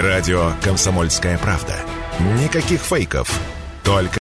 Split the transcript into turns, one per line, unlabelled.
Радио «Комсомольская правда». Никаких фейков, только